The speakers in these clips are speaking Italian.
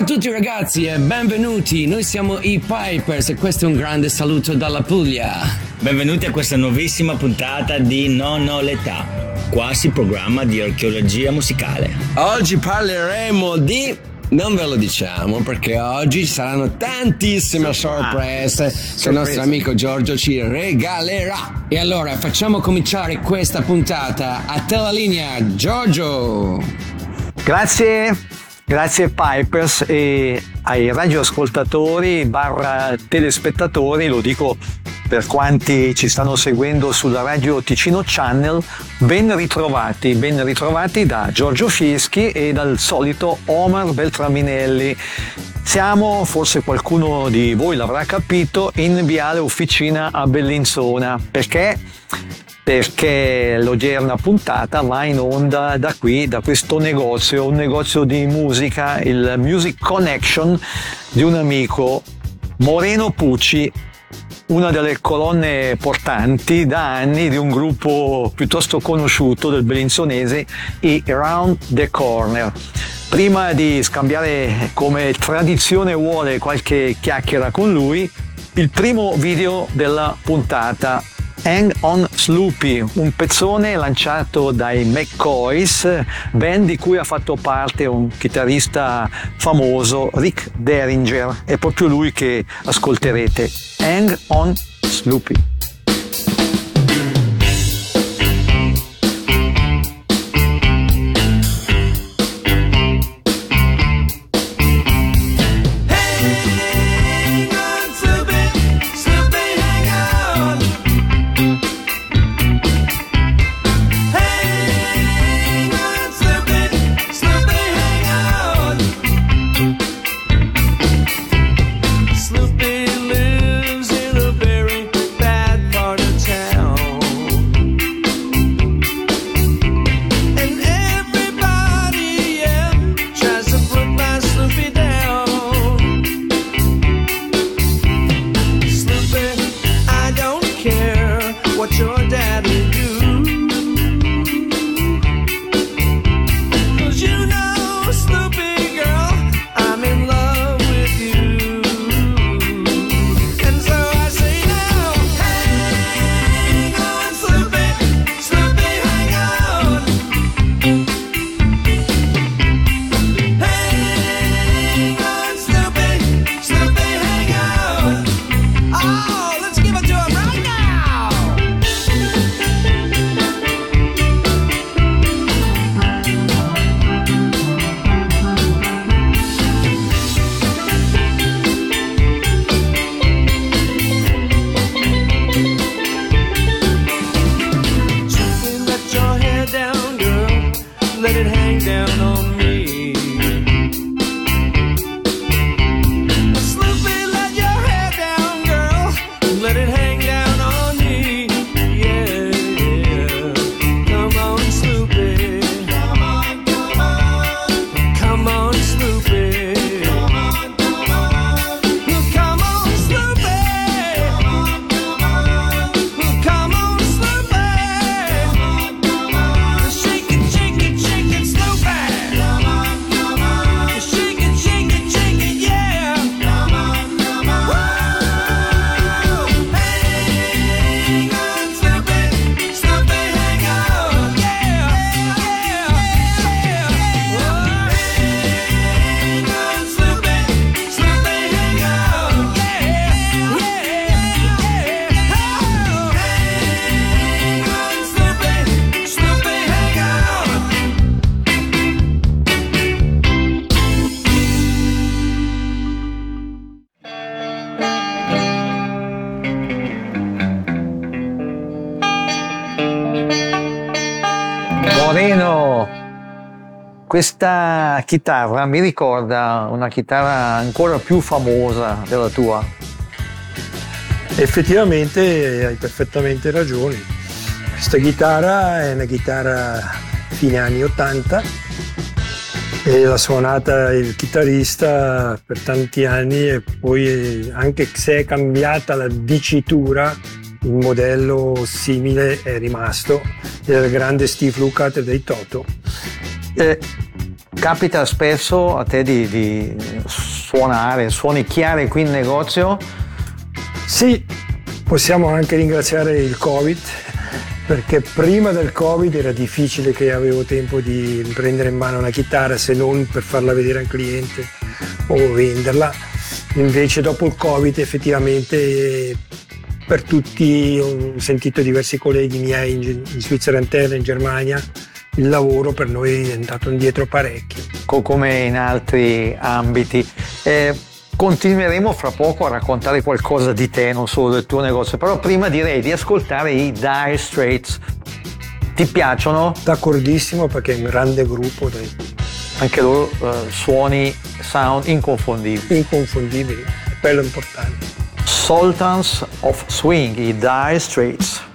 a tutti ragazzi e benvenuti, noi siamo i Pipers e questo è un grande saluto dalla Puglia. Benvenuti a questa nuovissima puntata di Non ho l'età, quasi programma di archeologia musicale. Oggi parleremo di non ve lo diciamo perché oggi saranno tantissime sorprese ah, che il nostro amico Giorgio ci regalerà. E allora facciamo cominciare questa puntata. A te la linea, Giorgio. Grazie, grazie Pipers e ai radioascoltatori barra telespettatori, lo dico per quanti ci stanno seguendo sulla radio Ticino Channel, ben ritrovati, ben ritrovati da Giorgio Fieschi e dal solito Omar Beltraminelli. Siamo, forse qualcuno di voi l'avrà capito, in Viale Officina a Bellinzona. Perché? Perché l'odierna puntata va in onda da qui, da questo negozio, un negozio di musica, il Music Connection di un amico Moreno Pucci una delle colonne portanti da anni di un gruppo piuttosto conosciuto del bellinzonese, i Round the Corner. Prima di scambiare come tradizione vuole qualche chiacchiera con lui, il primo video della puntata Hang on Sloopy, un pezzone lanciato dai McCoys, band di cui ha fatto parte un chitarrista famoso, Rick Derringer. È proprio lui che ascolterete. Hang on Sloopy. Questa chitarra mi ricorda una chitarra ancora più famosa della tua. Effettivamente hai perfettamente ragione. Questa chitarra è una chitarra fine anni 80 e l'ha suonata il chitarrista per tanti anni e poi anche se è cambiata la dicitura il modello simile è rimasto del grande Steve Lukather dei Toto. Eh, capita spesso a te di, di suonare, suoni chiare qui in negozio? Sì, possiamo anche ringraziare il Covid perché prima del Covid era difficile che avevo tempo di prendere in mano una chitarra se non per farla vedere al cliente o venderla. Invece dopo il Covid effettivamente per tutti ho sentito diversi colleghi miei in, in Svizzera interna, in Germania, il lavoro per noi è andato indietro parecchio. Come in altri ambiti. Eh, continueremo fra poco a raccontare qualcosa di te, non solo del tuo negozio, però prima direi di ascoltare i Dire Straits. Ti piacciono? D'accordissimo perché è un grande gruppo. Dai. Anche loro uh, suoni, sound inconfondibili. Inconfondibili, è quello importante. Sultans of Swing, i Dire Straits.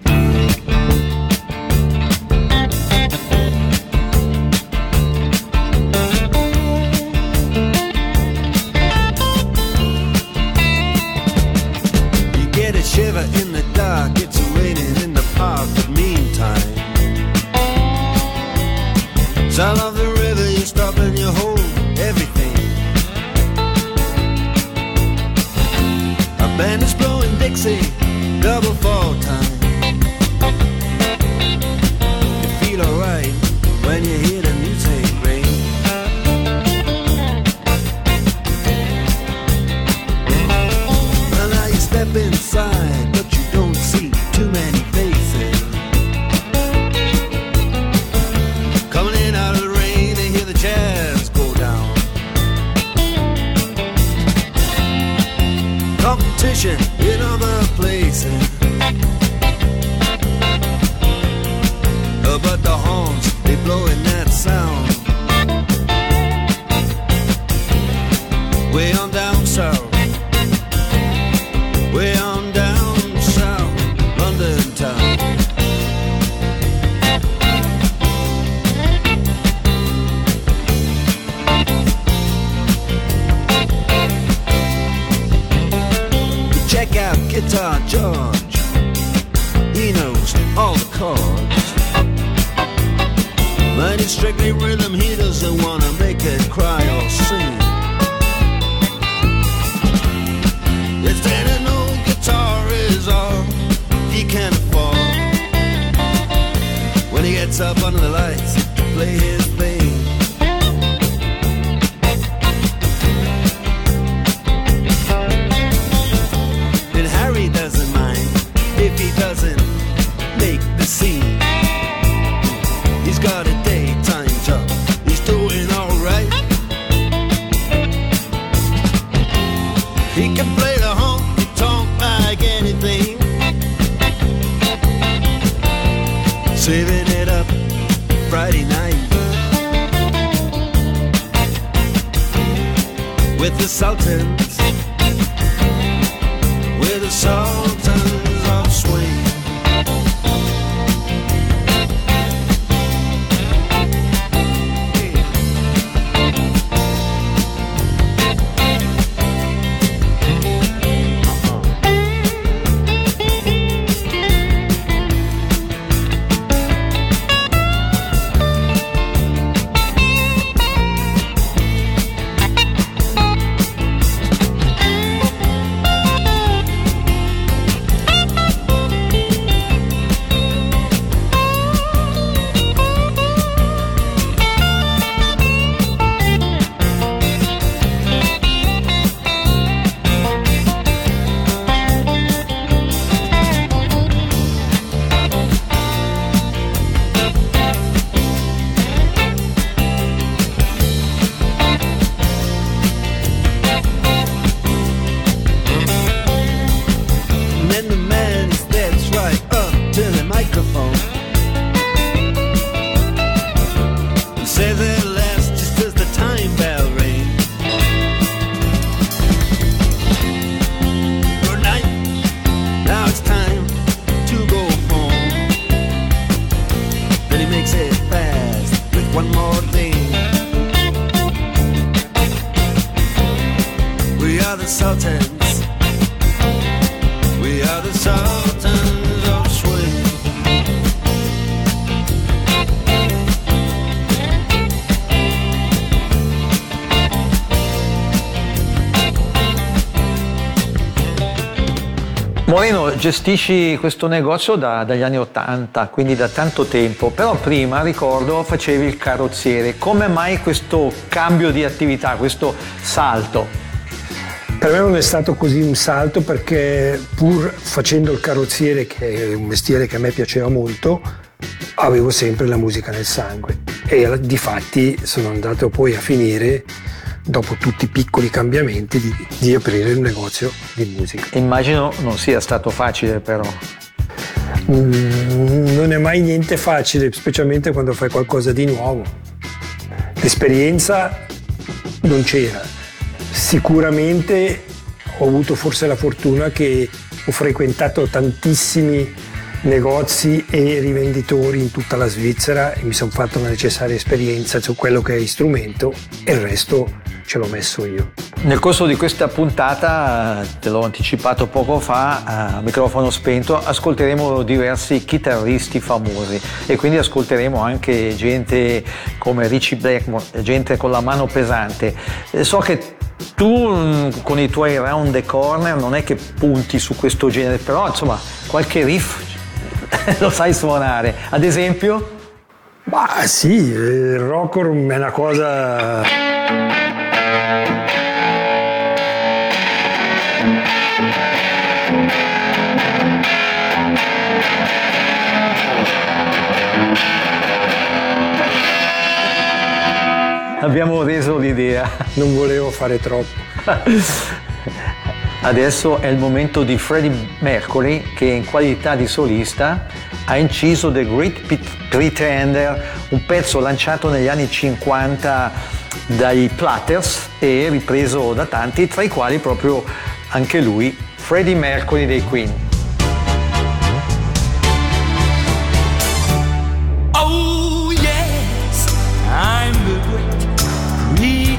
Gestisci questo negozio da- dagli anni 80, quindi da tanto tempo, però prima ricordo facevi il carrozziere. Come mai questo cambio di attività, questo salto? Per me non è stato così un salto perché pur facendo il carrozziere, che è un mestiere che a me piaceva molto, avevo sempre la musica nel sangue e di fatti sono andato poi a finire, dopo tutti i piccoli cambiamenti, di, di aprire un negozio di musica. Immagino non sia stato facile però. Mm, non è mai niente facile, specialmente quando fai qualcosa di nuovo. L'esperienza non c'era. Sicuramente ho avuto forse la fortuna che ho frequentato tantissimi negozi e rivenditori in tutta la Svizzera e mi sono fatto la necessaria esperienza su quello che è strumento e il resto ce l'ho messo io. Nel corso di questa puntata, te l'ho anticipato poco fa, a microfono spento, ascolteremo diversi chitarristi famosi e quindi ascolteremo anche gente come Richie Blackmore, gente con la mano pesante. Eh, So che tu mm, con i tuoi round the corner non è che punti su questo genere, però insomma qualche riff lo sai suonare. Ad esempio? Ma sì, il rocker è una cosa Abbiamo reso l'idea. non volevo fare troppo. Adesso è il momento di Freddie Mercury che in qualità di solista ha inciso The Great Pit- Pretender, un pezzo lanciato negli anni 50 dai Platters e ripreso da tanti, tra i quali proprio anche lui, Freddie Mercury dei Queen.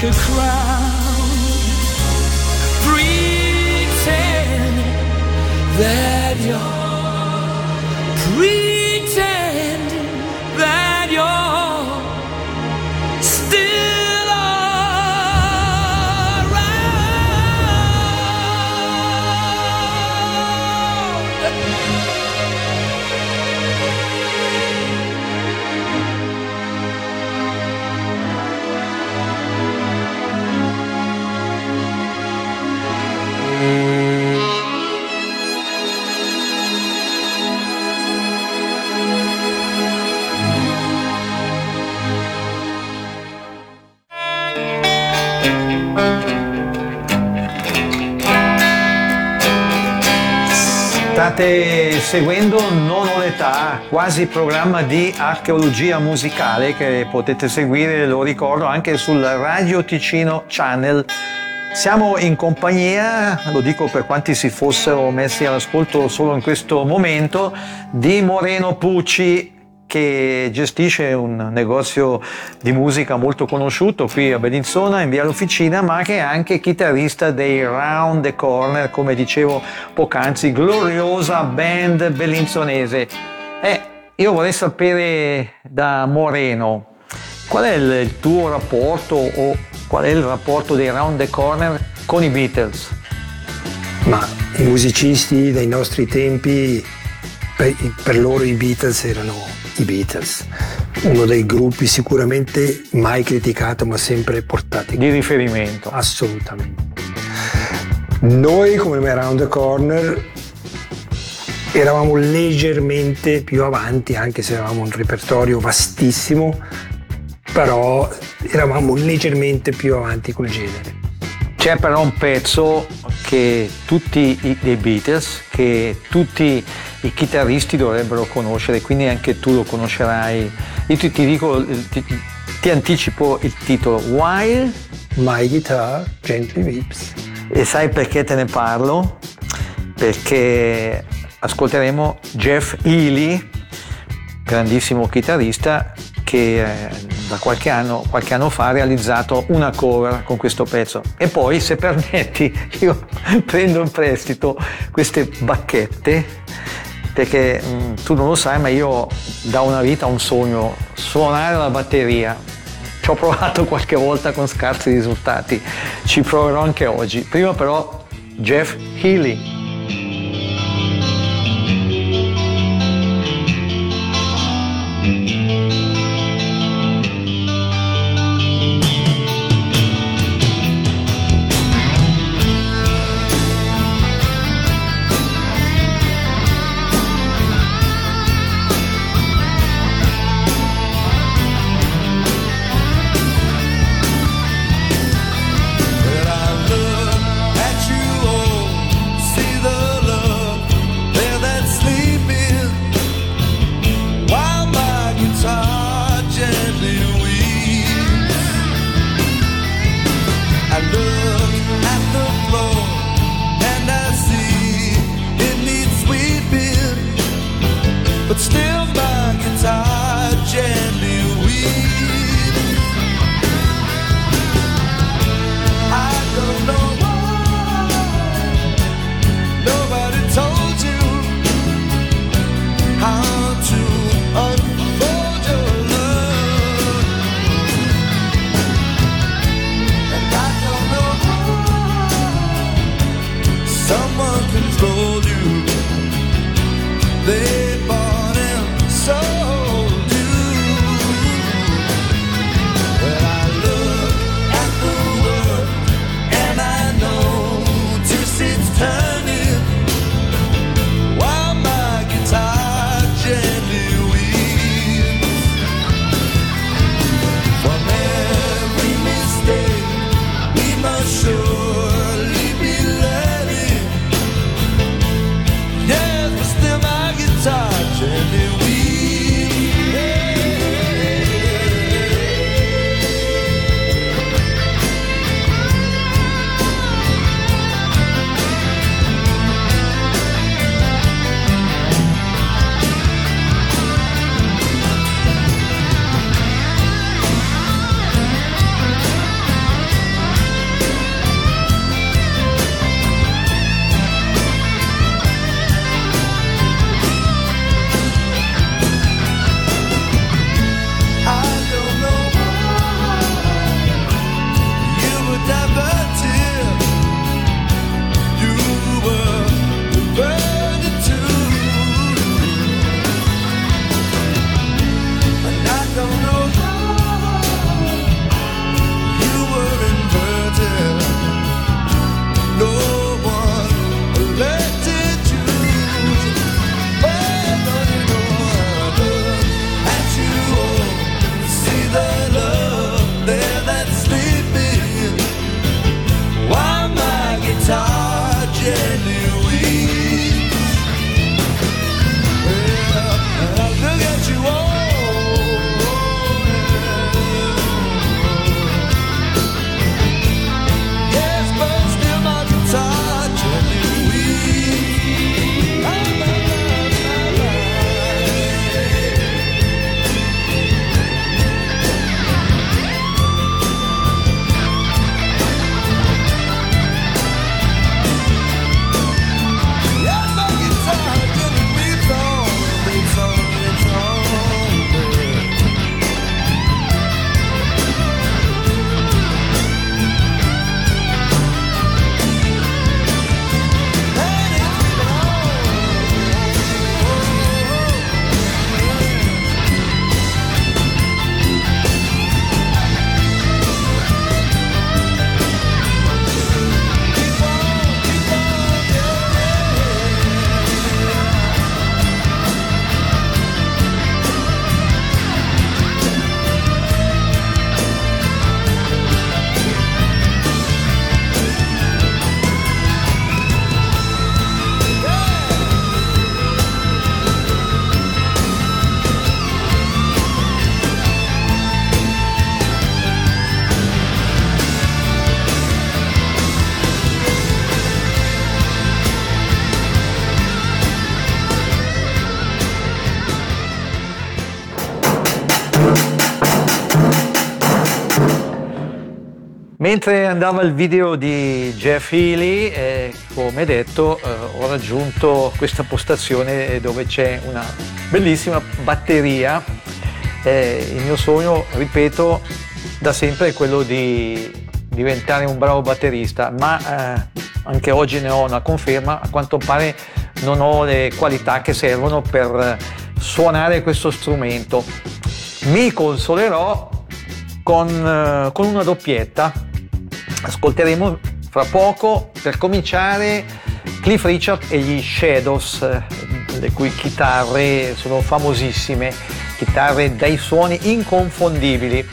like a crown. State seguendo Non ho l'età, quasi programma di archeologia musicale che potete seguire, lo ricordo, anche sul Radio Ticino Channel. Siamo in compagnia, lo dico per quanti si fossero messi all'ascolto solo in questo momento, di Moreno Pucci, che gestisce un negozio di musica molto conosciuto qui a Bellinzona in via l'Officina, ma che è anche chitarrista dei Round the Corner, come dicevo poc'anzi, gloriosa band bellinzonese. Eh, io vorrei sapere da Moreno qual è il tuo rapporto o qual è il rapporto dei Round the Corner con i Beatles? Ma i musicisti dei nostri tempi, per, per loro i Beatles erano i Beatles, uno dei gruppi sicuramente mai criticato ma sempre portati di riferimento. Assolutamente. Noi come Around the Corner eravamo leggermente più avanti, anche se avevamo un repertorio vastissimo, però eravamo leggermente più avanti col genere. C'è però un pezzo che tutti i dei Beatles, che tutti i chitarristi dovrebbero conoscere, quindi anche tu lo conoscerai. Io ti, ti dico, ti, ti, anticipo il titolo While My Guitar Gently Weeps. E sai perché te ne parlo? Perché ascolteremo Jeff Healy, grandissimo chitarrista, che eh, da qualche anno, qualche anno, fa ha realizzato una cover con questo pezzo. E poi, se permetti, io prendo in prestito queste bacchette perché mh, mm, tu non lo sai, ma io da una vita ho un sogno, suonare la batteria. Ci ho provato qualche volta con scarsi risultati, ci proverò anche oggi. Prima però Jeff Healy. but still Mentre andava il video di Jeff Healy, eh, come detto, eh, ho raggiunto questa postazione dove c'è una bellissima batteria. Eh, il mio sogno, ripeto, da sempre è quello di diventare un bravo batterista, ma eh, anche oggi ne ho una conferma, a quanto pare non ho le qualità che servono per suonare questo strumento. Mi consolerò con, eh, con una doppietta ascolteremo fra poco per cominciare Cliff Richard e gli Shadows, le cui chitarre sono famosissime, chitarre dai suoni inconfondibili.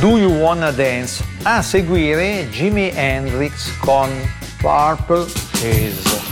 Do You Wanna Dance? A seguire Jimi Hendrix con Purple Haze.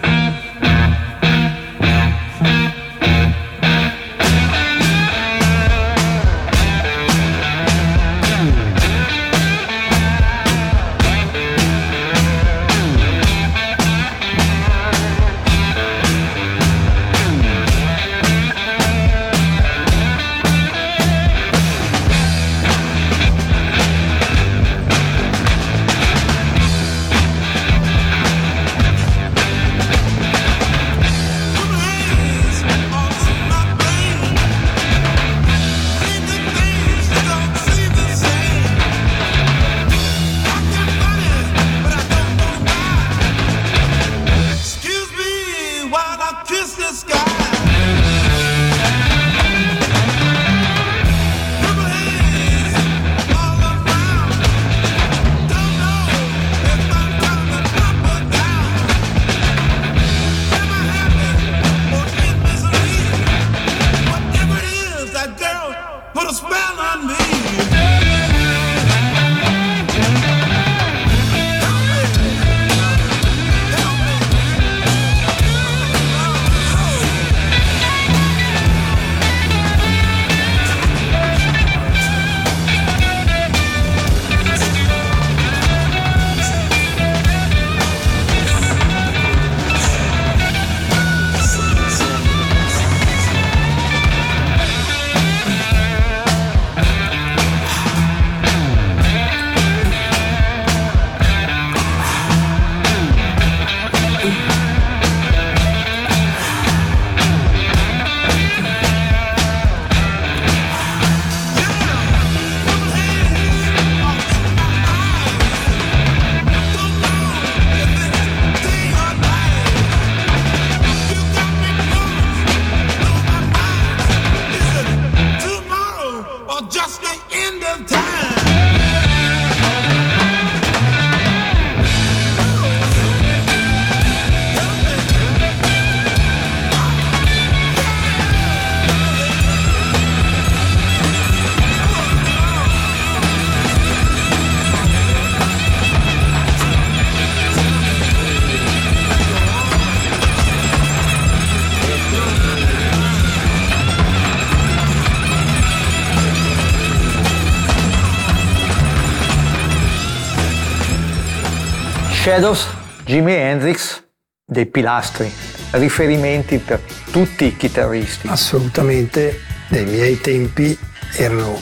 Shadows, Jimi Hendrix, dei pilastri, riferimenti per tutti i chitarristi. Assolutamente, nei miei tempi erano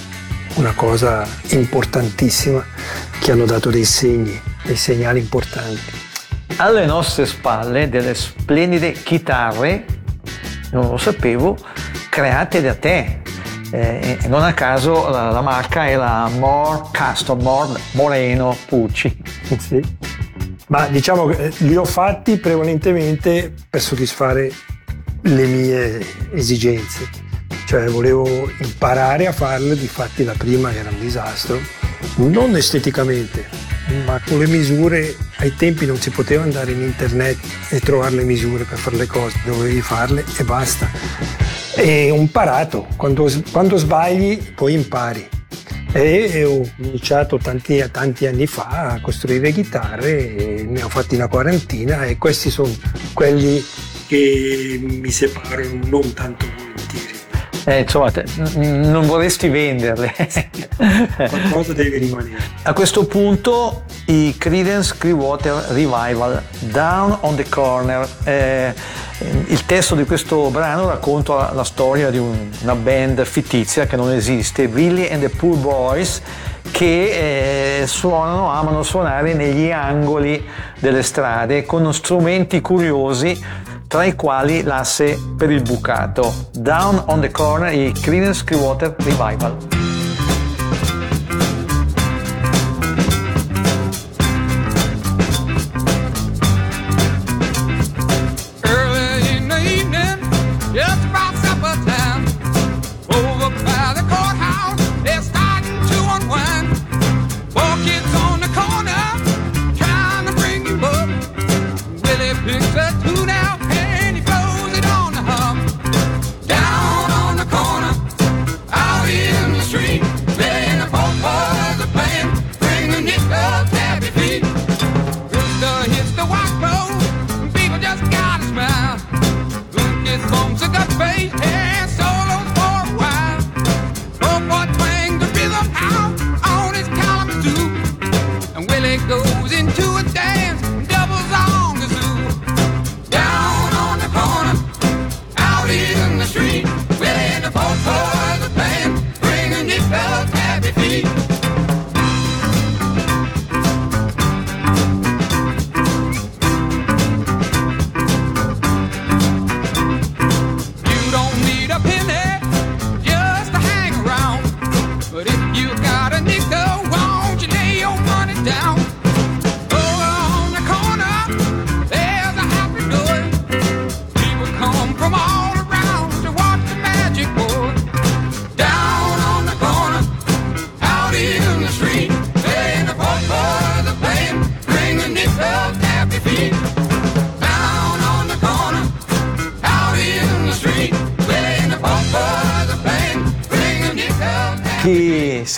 una cosa importantissima che hanno dato dei segni, dei segnali importanti. Alle nostre spalle delle splendide chitarre, non lo sapevo, create da te. Eh, non a caso la, la marca è la More Custom, More Moreno Pucci. Sì. Ma diciamo che eh, li ho fatti prevalentemente per soddisfare le mie esigenze. Cioè volevo imparare a farle, difatti la prima era un disastro, non esteticamente, ma con le misure, ai tempi non si poteva andare in internet e trovare le misure per fare le cose, dovevi farle e basta. E ho imparato, quando, quando sbagli poi impari. E ho iniziato tanti, tanti anni fa a costruire chitarre, ne ho fatti una quarantina e questi sono quelli che mi separano non tanto. Eh, insomma, te- n- non vorresti venderle. Qualcosa deve rimanere. A questo punto i Creedence Clearwater Revival, Down on the Corner. Eh, il testo di questo brano racconta la, la storia di un- una band fittizia che non esiste, Billy and the Poor Boys, che eh, suonano, amano suonare negli angoli delle strade con strumenti curiosi tra i quali l'asse per il bucato. Down on the Corner, i Creedence Clearwater Revival.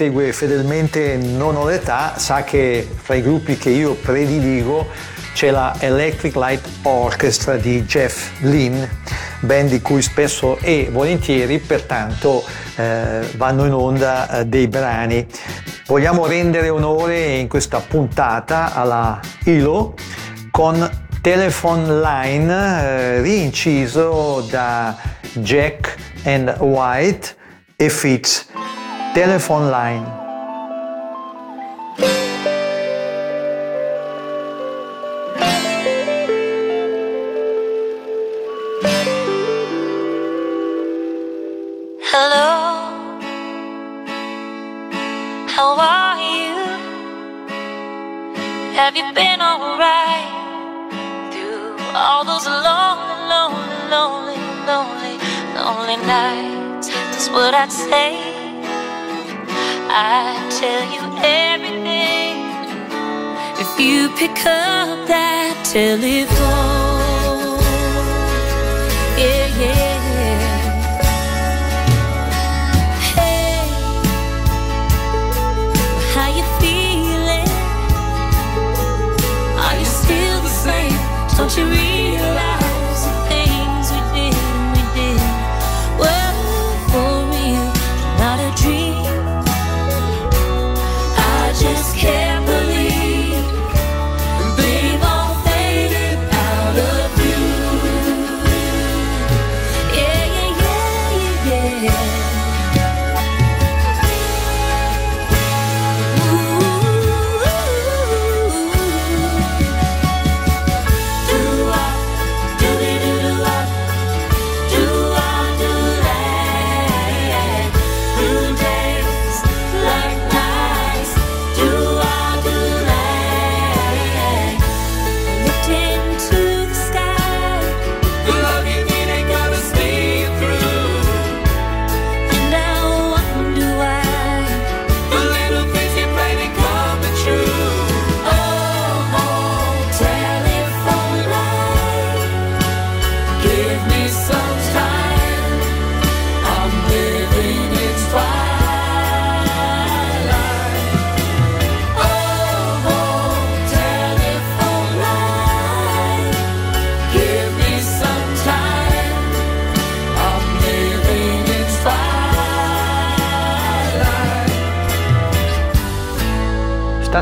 Segue fedelmente Non ho l'età sa che fra i gruppi che io prediligo c'è la Electric Light Orchestra di Jeff Lynne, band di cui spesso e volentieri pertanto eh, vanno in onda eh, dei brani. Vogliamo rendere onore in questa puntata alla ILO con Telephone Line eh, rinciso da Jack and White e Fitz. Telephone Line. Hello, how are you? Have you been alright through all those lonely, lonely, lonely, lonely, lonely nights? That's what I'd say. I'd tell you everything if you pick up that telephone. Yeah, yeah. Hey, how you feeling? Are you still the same? Don't you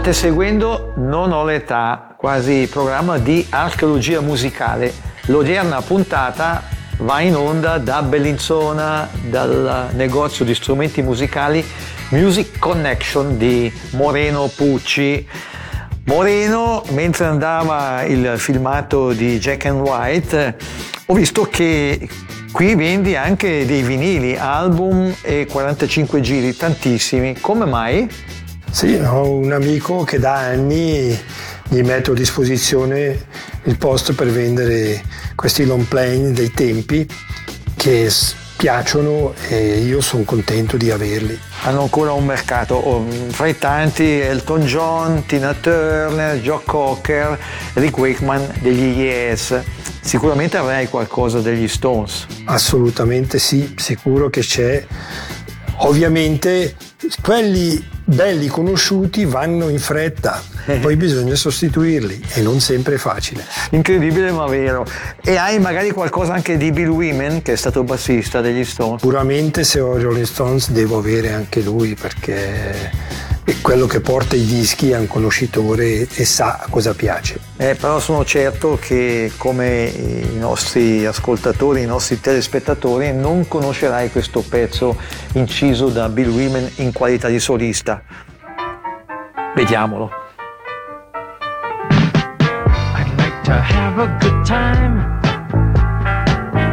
State seguendo Non ho l'età, quasi programma di archeologia musicale. L'odierna puntata va in onda da Bellinzona, dal negozio di strumenti musicali Music Connection di Moreno Pucci. Moreno, mentre andava il filmato di Jack and White, ho visto che qui vendi anche dei vinili, album e 45 giri, tantissimi. Come mai? Sì, ho un amico che da anni gli metto a disposizione il posto per vendere questi long plane dei tempi che piacciono e io sono contento di averli. hanno ancora un mercato, oh, fra i tanti Elton John, Tina Turner, Joe Cocker, Rick Wakeman degli Yes. Sicuramente avrai qualcosa degli Stones. Assolutamente sì, sicuro che c'è. Ovviamente quelli belli conosciuti vanno in fretta, poi bisogna sostituirli e non sempre è facile. Incredibile ma vero. E hai magari qualcosa anche di Bill Women, che è stato bassista degli Stones. Sicuramente se ho Rolling Stones devo avere anche lui perché è quello che porta i dischi è un conoscitore e sa cosa piace. Eh, però sono certo che come i nostri ascoltatori, i nostri telespettatori, non conoscerai questo pezzo inciso da Bill Women in qualità di solista. Vediamolo. I'd like to have a good time.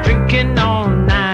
Drinking all night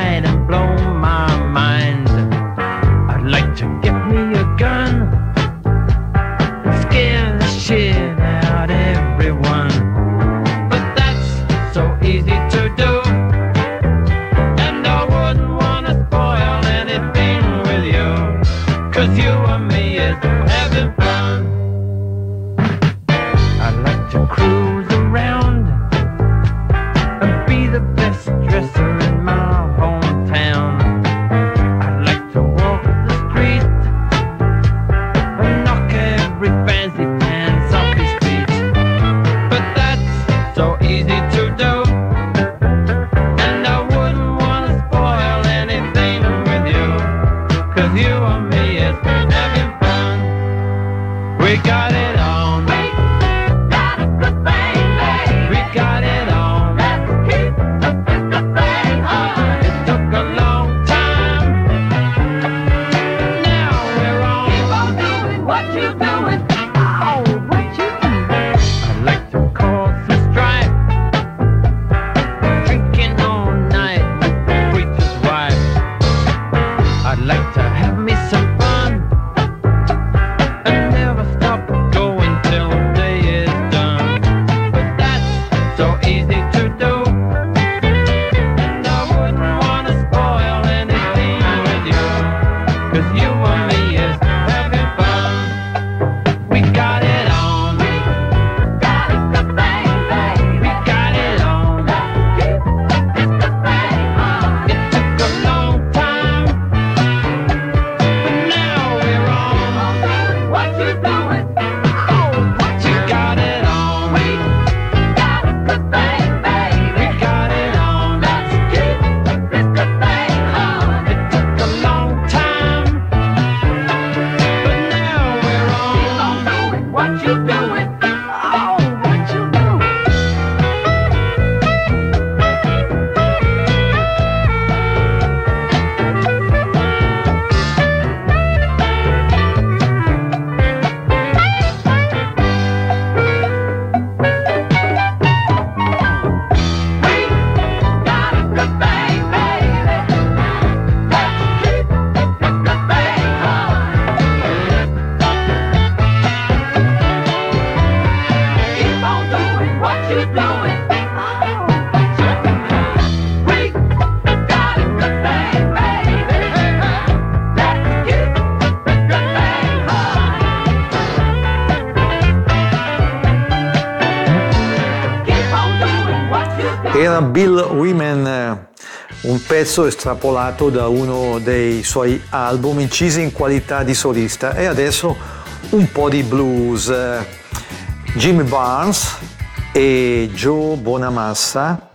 pezzo estrapolato da uno dei suoi album incisi in qualità di solista e adesso un po' di blues. Jimmy Barnes e Joe Bonamassa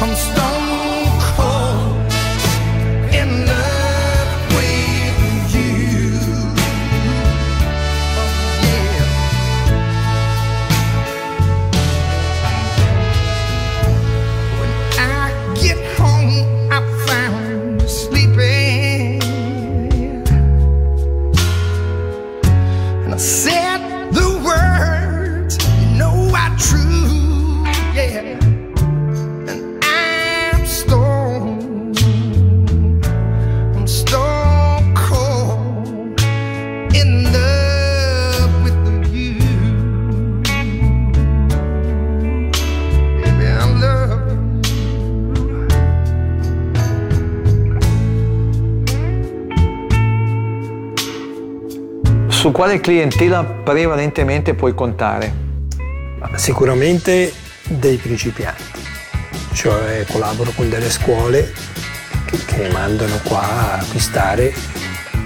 I'm stuck. Quale clientela prevalentemente puoi contare? Sicuramente dei principianti, cioè collaboro con delle scuole che, che mandano qua a acquistare.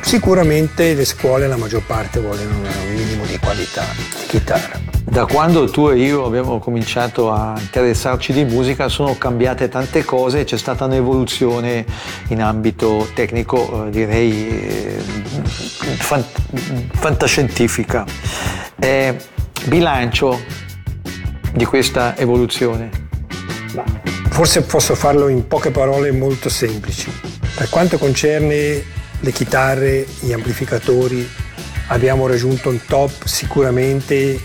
Sicuramente le scuole, la maggior parte, vogliono un minimo di qualità di chitarra. Da quando tu e io abbiamo cominciato a interessarci di musica sono cambiate tante cose, c'è stata un'evoluzione in ambito tecnico, eh, direi eh, fan- fantascientifica. Eh, bilancio di questa evoluzione. Forse posso farlo in poche parole molto semplici. Per quanto concerne le chitarre, gli amplificatori, abbiamo raggiunto un top sicuramente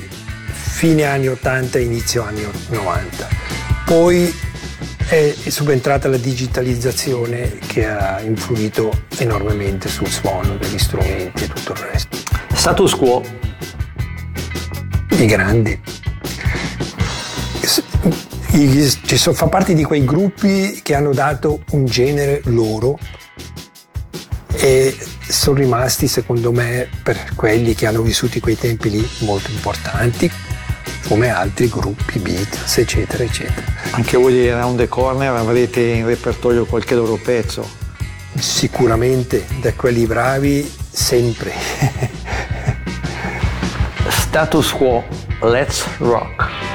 fine anni 80 e inizio anni 90. Poi è subentrata la digitalizzazione che ha influito enormemente sul suono degli strumenti e tutto il resto. Status quo, I grandi. So- fa parte di quei gruppi che hanno dato un genere loro e sono rimasti secondo me per quelli che hanno vissuto quei tempi lì molto importanti come altri gruppi, Beatles eccetera eccetera. anche voi di Round the Corner avrete in repertorio qualche loro pezzo. Sicuramente da quelli bravi sempre. Status quo, let's rock.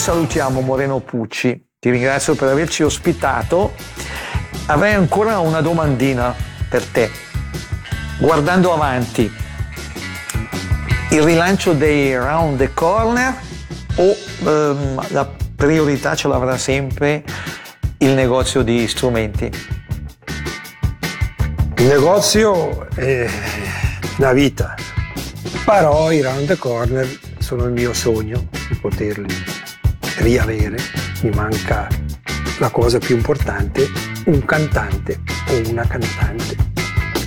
Salutiamo Moreno Pucci, ti ringrazio per averci ospitato. Avrei ancora una domandina per te. Guardando avanti, il rilancio dei Round the Corner o ehm, la priorità ce l'avrà sempre il negozio di strumenti? Il negozio è una vita, però i round the corner sono il mio sogno di poterli riavere. Mi manca la cosa più importante, un cantante o una cantante.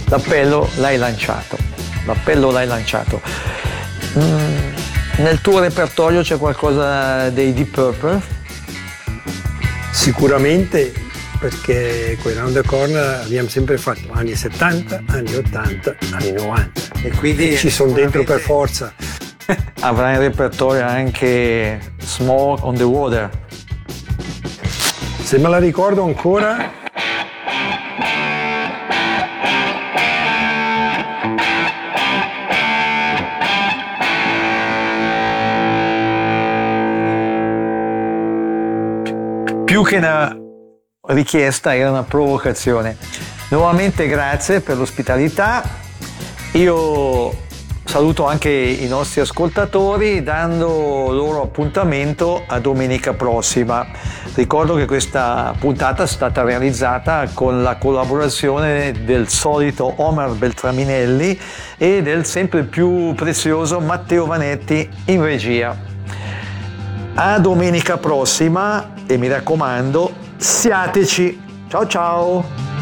L'appello l'hai lanciato, l'appello l'hai lanciato. Mm, nel tuo repertorio c'è qualcosa dei Deep Purple? Sicuramente perché con i round the corner abbiamo sempre fatto anni 70, anni 80, anni 90 E quindi ci sono dentro per forza. Avrai in repertorio anche Smoke on the Water. Se me la ricordo ancora, Più che una richiesta era una provocazione. Nuovamente grazie per l'ospitalità. Io saluto anche i nostri ascoltatori dando loro appuntamento a domenica prossima. Ricordo che questa puntata è stata realizzata con la collaborazione del solito Omar Beltraminelli e del sempre più prezioso Matteo Vanetti in regia. A domenica prossima e mi raccomando, siateci. Ciao ciao!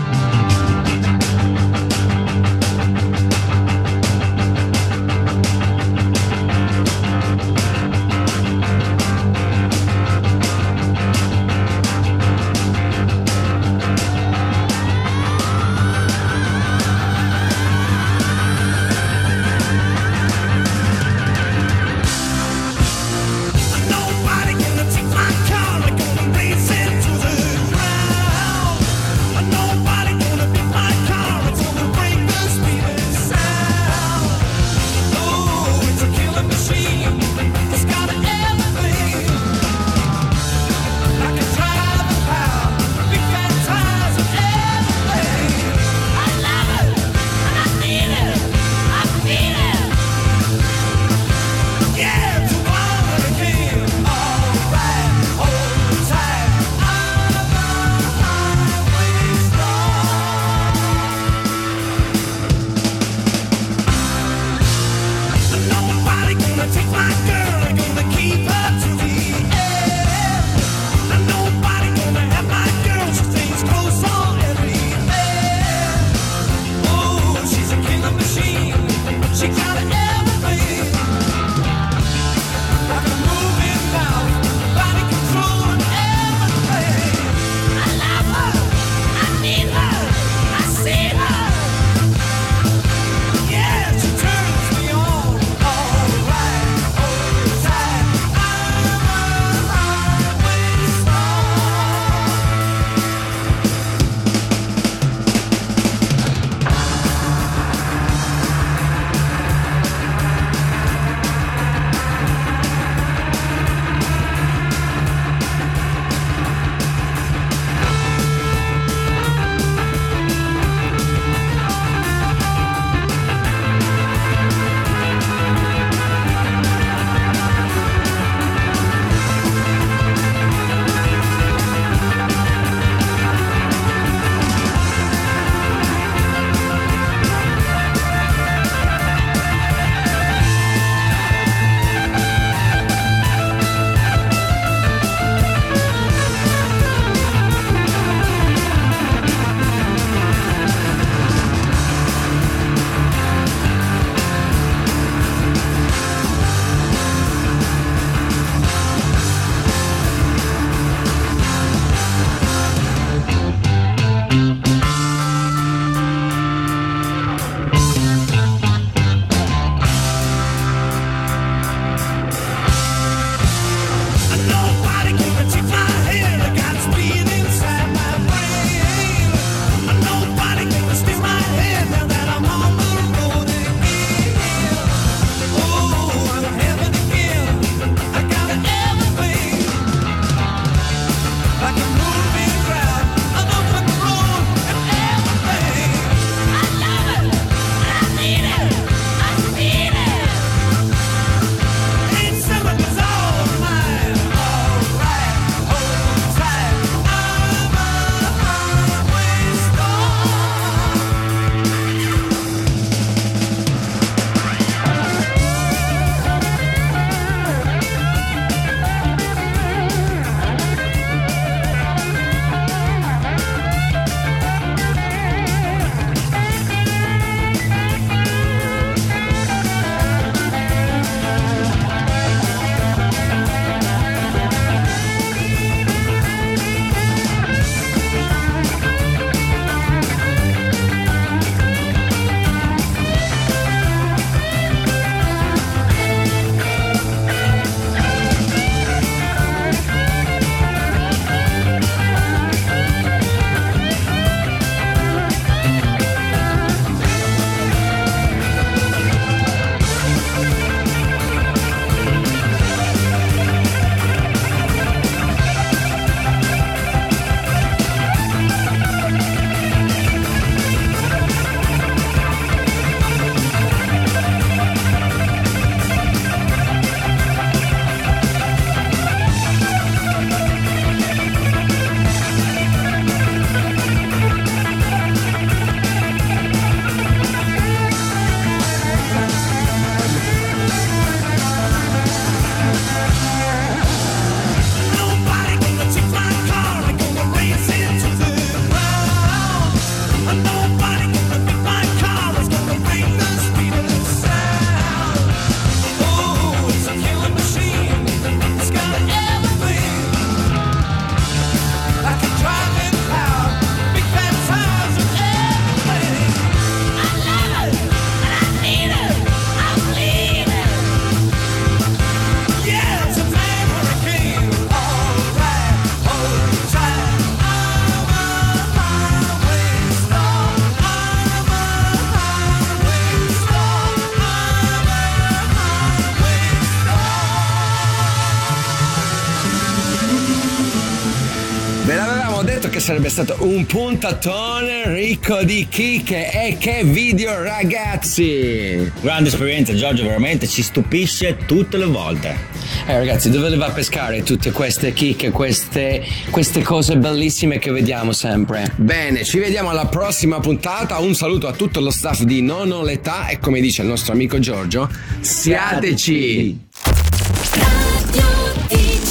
Sarebbe stato un puntatone ricco di chicche e che video ragazzi! Grande esperienza, Giorgio, veramente ci stupisce tutte le volte. Eh ragazzi, dove le va a pescare tutte queste chicche, queste, queste cose bellissime che vediamo sempre? Bene, ci vediamo alla prossima puntata. Un saluto a tutto lo staff di Non ho l'età e come dice il nostro amico Giorgio, siateci!